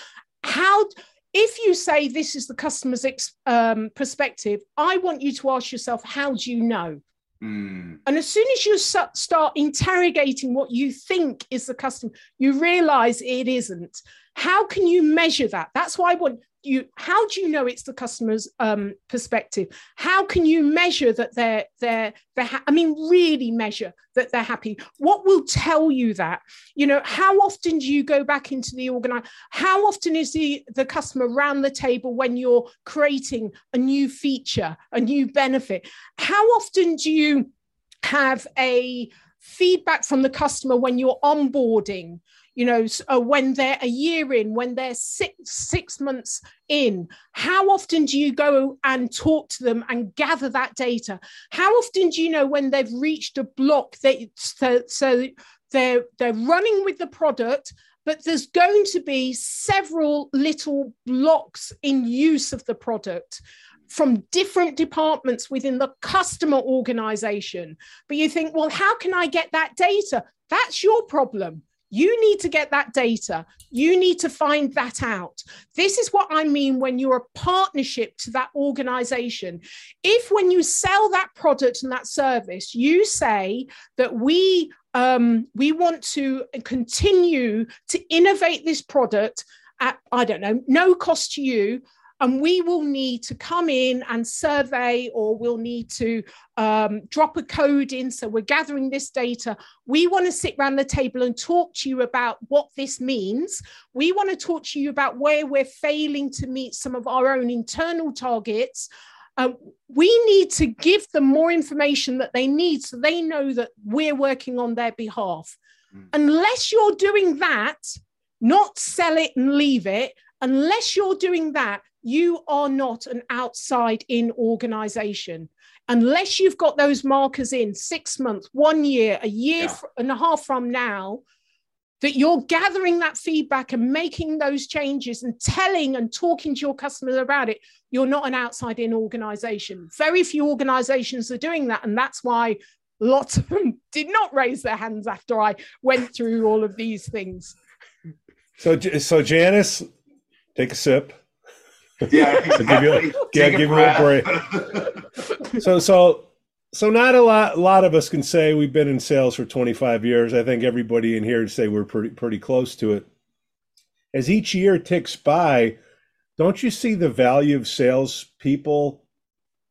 Speaker 1: How if you say this is the customer's ex, um, perspective, I want you to ask yourself, how do you know? Mm. And as soon as you start interrogating what you think is the customer, you realize it isn't. How can you measure that? That's why I want you how do you know it's the customer's um, perspective? How can you measure that they're they're they're ha- i mean really measure that they're happy? What will tell you that? You know how often do you go back into the organize how often is the the customer around the table when you're creating a new feature a new benefit? How often do you have a feedback from the customer when you're onboarding you know uh, when they're a year in when they're six six months in. How often do you go and talk to them and gather that data? How often do you know when they've reached a block that so, so they're they're running with the product but there's going to be several little blocks in use of the product from different departments within the customer organization. But you think, well, how can I get that data? That's your problem. You need to get that data. You need to find that out. This is what I mean when you're a partnership to that organization. If, when you sell that product and that service, you say that we um, we want to continue to innovate this product at, I don't know, no cost to you, and we will need to come in and survey or we'll need to um, drop a code in. So we're gathering this data. We want to sit around the table and talk to you about what this means. We want to talk to you about where we're failing to meet some of our own internal targets. Uh, we need to give them more information that they need so they know that we're working on their behalf. Mm. unless you're doing that not sell it and leave it. Unless you're doing that, you are not an outside in organization. Unless you've got those markers in six months, one year, a year yeah. and a half from now, that you're gathering that feedback and making those changes and telling and talking to your customers about it, you're not an outside in organization. Very few organizations are doing that. And that's why lots of them [LAUGHS] did not raise their hands after I went through all of these things.
Speaker 2: So, so Janice, take a sip.
Speaker 4: Yeah, [LAUGHS] exactly. give you, a,
Speaker 2: yeah, give you a break. [LAUGHS] so, so, so not a lot. A lot of us can say we've been in sales for 25 years. I think everybody in here would say we're pretty, pretty close to it. As each year ticks by, don't you see the value of salespeople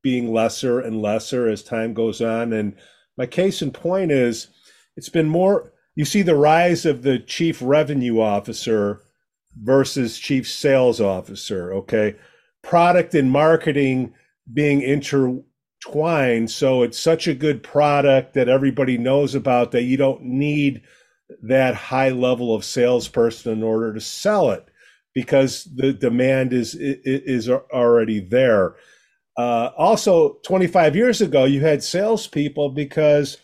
Speaker 2: being lesser and lesser as time goes on? And my case in point is, it's been more. You see the rise of the chief revenue officer versus chief sales officer. Okay. Product and marketing being intertwined. So it's such a good product that everybody knows about that you don't need that high level of salesperson in order to sell it because the demand is is already there. Uh, also, 25 years ago, you had salespeople because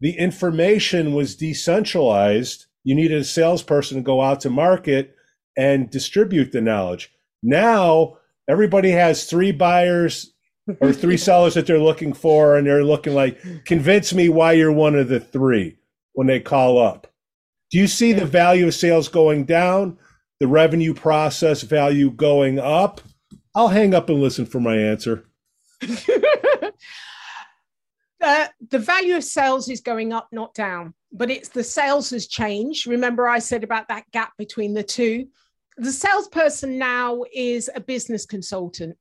Speaker 2: the information was decentralized. You needed a salesperson to go out to market and distribute the knowledge. Now everybody has three buyers or three sellers that they're looking for, and they're looking like, convince me why you're one of the three when they call up. Do you see the value of sales going down, the revenue process value going up? I'll hang up and listen for my answer. [LAUGHS]
Speaker 1: Uh, the value of sales is going up, not down, but it's the sales has changed. Remember, I said about that gap between the two the salesperson now is a business consultant.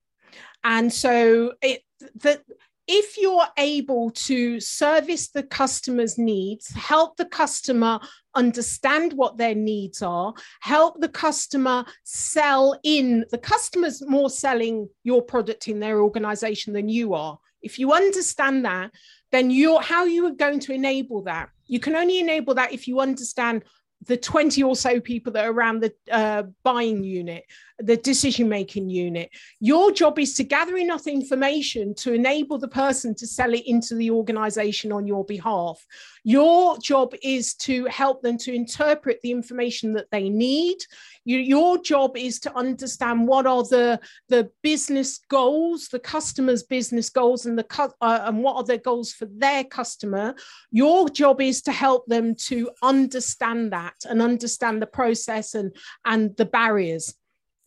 Speaker 1: And so it that if you're able to service the customer's needs, help the customer understand what their needs are, help the customer sell in, the customer's more selling your product in their organization than you are. If you understand that, then you're how you are going to enable that. You can only enable that if you understand the 20 or so people that are around the uh, buying unit, the decision making unit. Your job is to gather enough information to enable the person to sell it into the organization on your behalf. Your job is to help them to interpret the information that they need. You, your job is to understand what are the, the business goals, the customer's business goals, and, the, uh, and what are their goals for their customer. Your job is to help them to understand that and understand the process and, and the barriers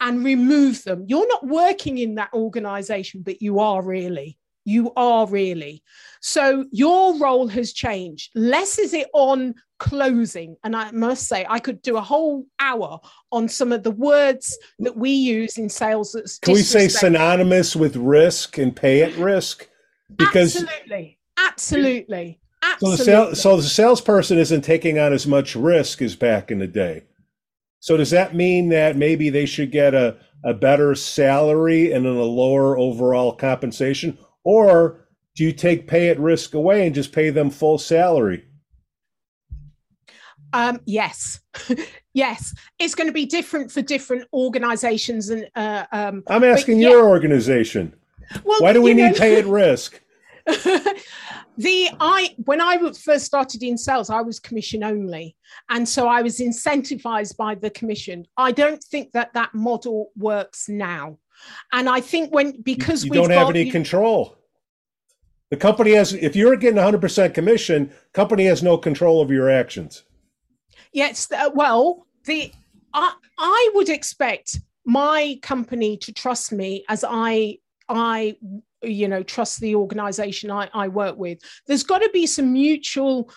Speaker 1: and remove them. You're not working in that organization, but you are really. You are really. So your role has changed. Less is it on closing. And I must say, I could do a whole hour on some of the words that we use in sales. That's
Speaker 2: Can we say synonymous with risk and pay at risk?
Speaker 1: Because absolutely, absolutely. Absolutely.
Speaker 2: So the, sale, so the salesperson isn't taking on as much risk as back in the day. So does that mean that maybe they should get a, a better salary and a lower overall compensation? Or do you take pay at risk away and just pay them full salary?
Speaker 1: Um, yes, [LAUGHS] yes, it's going to be different for different organizations. And uh, um,
Speaker 2: I'm asking your organization. Well, why do we need know, pay at risk? [LAUGHS] [LAUGHS]
Speaker 1: the i when i first started in sales i was commission only and so i was incentivized by the commission i don't think that that model works now and i think when because
Speaker 2: you, you don't have got, any you, control the company has if you're getting 100% commission company has no control over your actions
Speaker 1: yes uh, well the I, I would expect my company to trust me as i i you know trust the organization I, I work with. There's got to be some mutual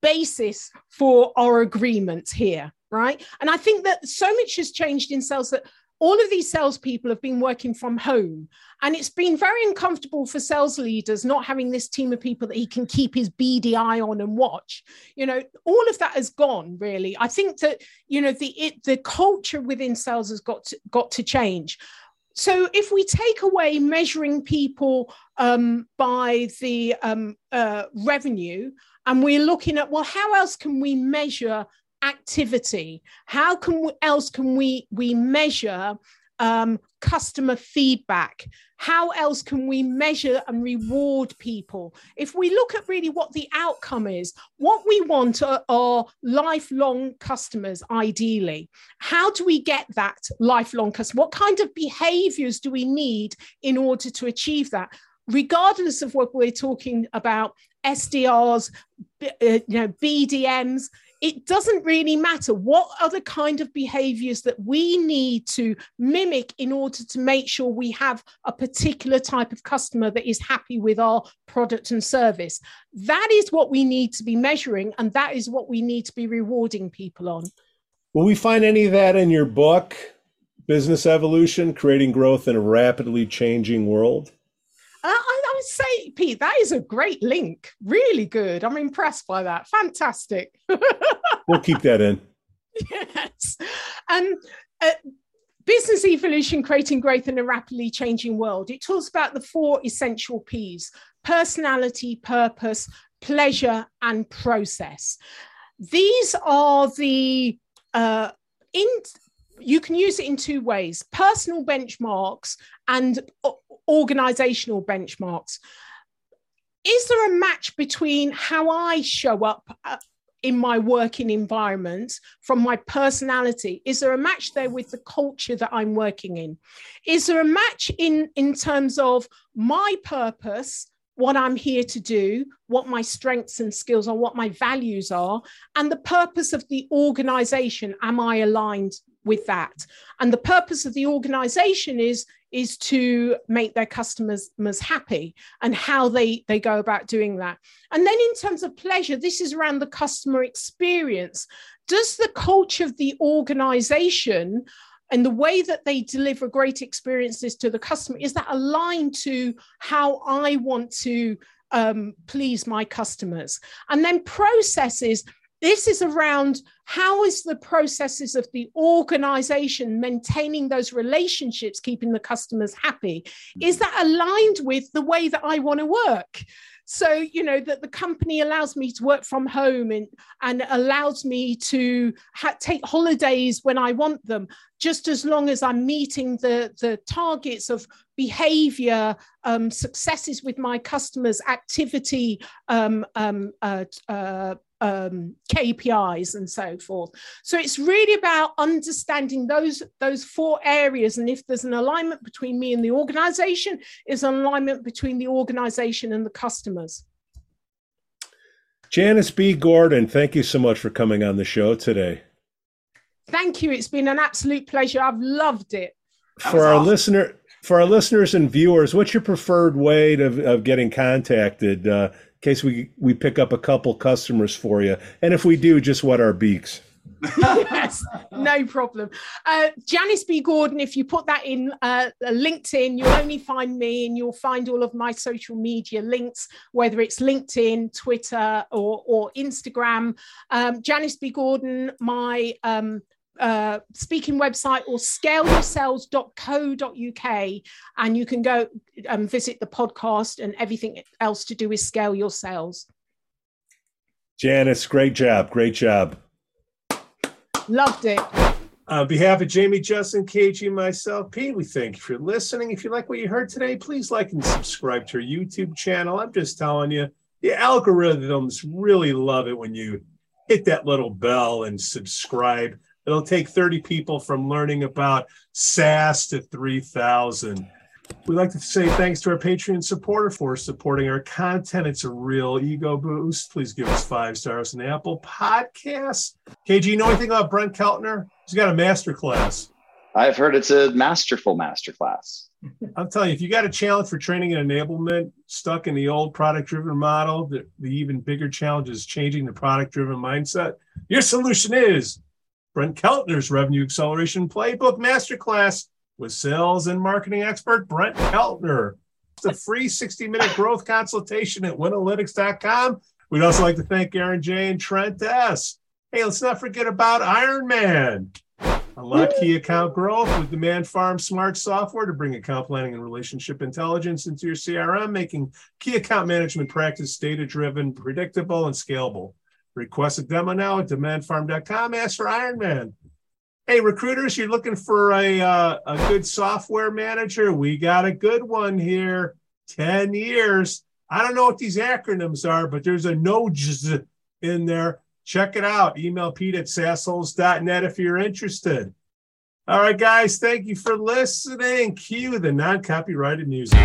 Speaker 1: basis for our agreements here right? And i think that so much has changed in sales that all of these salespeople have been working from home, and it's been very uncomfortable for sales leaders not having this team of people that he can keep his beady eye on and watch. You know, all of that has gone. Really, I think that you know the it, the culture within sales has got to, got to change so if we take away measuring people um, by the um, uh, revenue and we're looking at well how else can we measure activity? How can we, else can we we measure um, customer feedback? How else can we measure and reward people? If we look at really what the outcome is what we want are, are lifelong customers ideally. How do we get that lifelong customer? What kind of behaviors do we need in order to achieve that? Regardless of what we're talking about SDRs, uh, you know, BDMs, it doesn't really matter what other kind of behaviors that we need to mimic in order to make sure we have a particular type of customer that is happy with our product and service. That is what we need to be measuring, and that is what we need to be rewarding people on.
Speaker 2: Will we find any of that in your book, Business Evolution Creating Growth in a Rapidly Changing World?
Speaker 1: Uh, I, I, say, Pete, that is a great link. Really good. I'm impressed by that. Fantastic. [LAUGHS]
Speaker 2: we'll keep that in.
Speaker 1: Yes. Um, uh, business evolution, creating growth in a rapidly changing world. It talks about the four essential P's personality, purpose, pleasure, and process. These are the uh, in you can use it in two ways personal benchmarks and organizational benchmarks. Is there a match between how I show up uh, in my working environment from my personality? Is there a match there with the culture that I'm working in? Is there a match in, in terms of my purpose? What I'm here to do, what my strengths and skills are, what my values are, and the purpose of the organization. Am I aligned with that? And the purpose of the organization is is to make their customers happy and how they, they go about doing that. And then in terms of pleasure, this is around the customer experience. Does the culture of the organization and the way that they deliver great experiences to the customer is that aligned to how I want to um, please my customers? And then processes this is around how is the processes of the organization maintaining those relationships keeping the customers happy is that aligned with the way that i want to work so you know that the company allows me to work from home and and allows me to ha- take holidays when i want them just as long as i'm meeting the the targets of behavior um, successes with my customers activity um, um, uh, uh, um, KPIs and so forth. So it's really about understanding those those four areas, and if there's an alignment between me and the organization, is an alignment between the organization and the customers.
Speaker 2: Janice B. Gordon, thank you so much for coming on the show today.
Speaker 1: Thank you. It's been an absolute pleasure. I've loved it.
Speaker 2: For our awesome. listener, for our listeners and viewers, what's your preferred way to, of getting contacted? Uh, case we we pick up a couple customers for you. And if we do, just wet our beaks.
Speaker 1: yes, no problem. Uh, Janice B. Gordon, if you put that in uh, LinkedIn, you'll only find me and you'll find all of my social media links, whether it's LinkedIn, Twitter, or, or Instagram. Um, Janice B. Gordon, my um, uh, speaking website or scaleyoursales.co.uk and you can go and um, visit the podcast and everything else to do with scale your sales.
Speaker 2: Janice, great job. Great job.
Speaker 1: Loved it.
Speaker 2: On behalf of Jamie, Justin, KG, and myself, Pete, we thank you for listening. If you like what you heard today, please like and subscribe to our YouTube channel. I'm just telling you, the algorithms really love it when you hit that little bell and subscribe. It'll take 30 people from learning about SaaS to 3,000. We'd like to say thanks to our Patreon supporter for supporting our content. It's a real ego boost. Please give us five stars on Apple Podcasts. KG, you know anything about Brent Keltner? He's got a master class.
Speaker 3: I've heard it's a masterful master class.
Speaker 2: I'm telling you, if you got a challenge for training and enablement, stuck in the old product driven model, the, the even bigger challenge is changing the product driven mindset. Your solution is Brent Keltner's Revenue Acceleration Playbook Masterclass with sales and marketing expert Brent Keltner. It's a free 60 minute growth consultation at winalytics.com. We'd also like to thank Aaron J. and Trent S. Hey, let's not forget about Iron Man. Unlock key account growth with DemandFarm Smart software to bring account planning and relationship intelligence into your CRM, making key account management practice data driven, predictable, and scalable. Request a demo now at demandfarm.com. Ask for Ironman. Hey, recruiters, you're looking for a, uh, a good software manager? We got a good one here. 10 years. I don't know what these acronyms are, but there's a NOJS in there. Check it out. Email Pete at sasshole.net if you're interested. All right, guys, thank you for listening. Cue the non copyrighted music.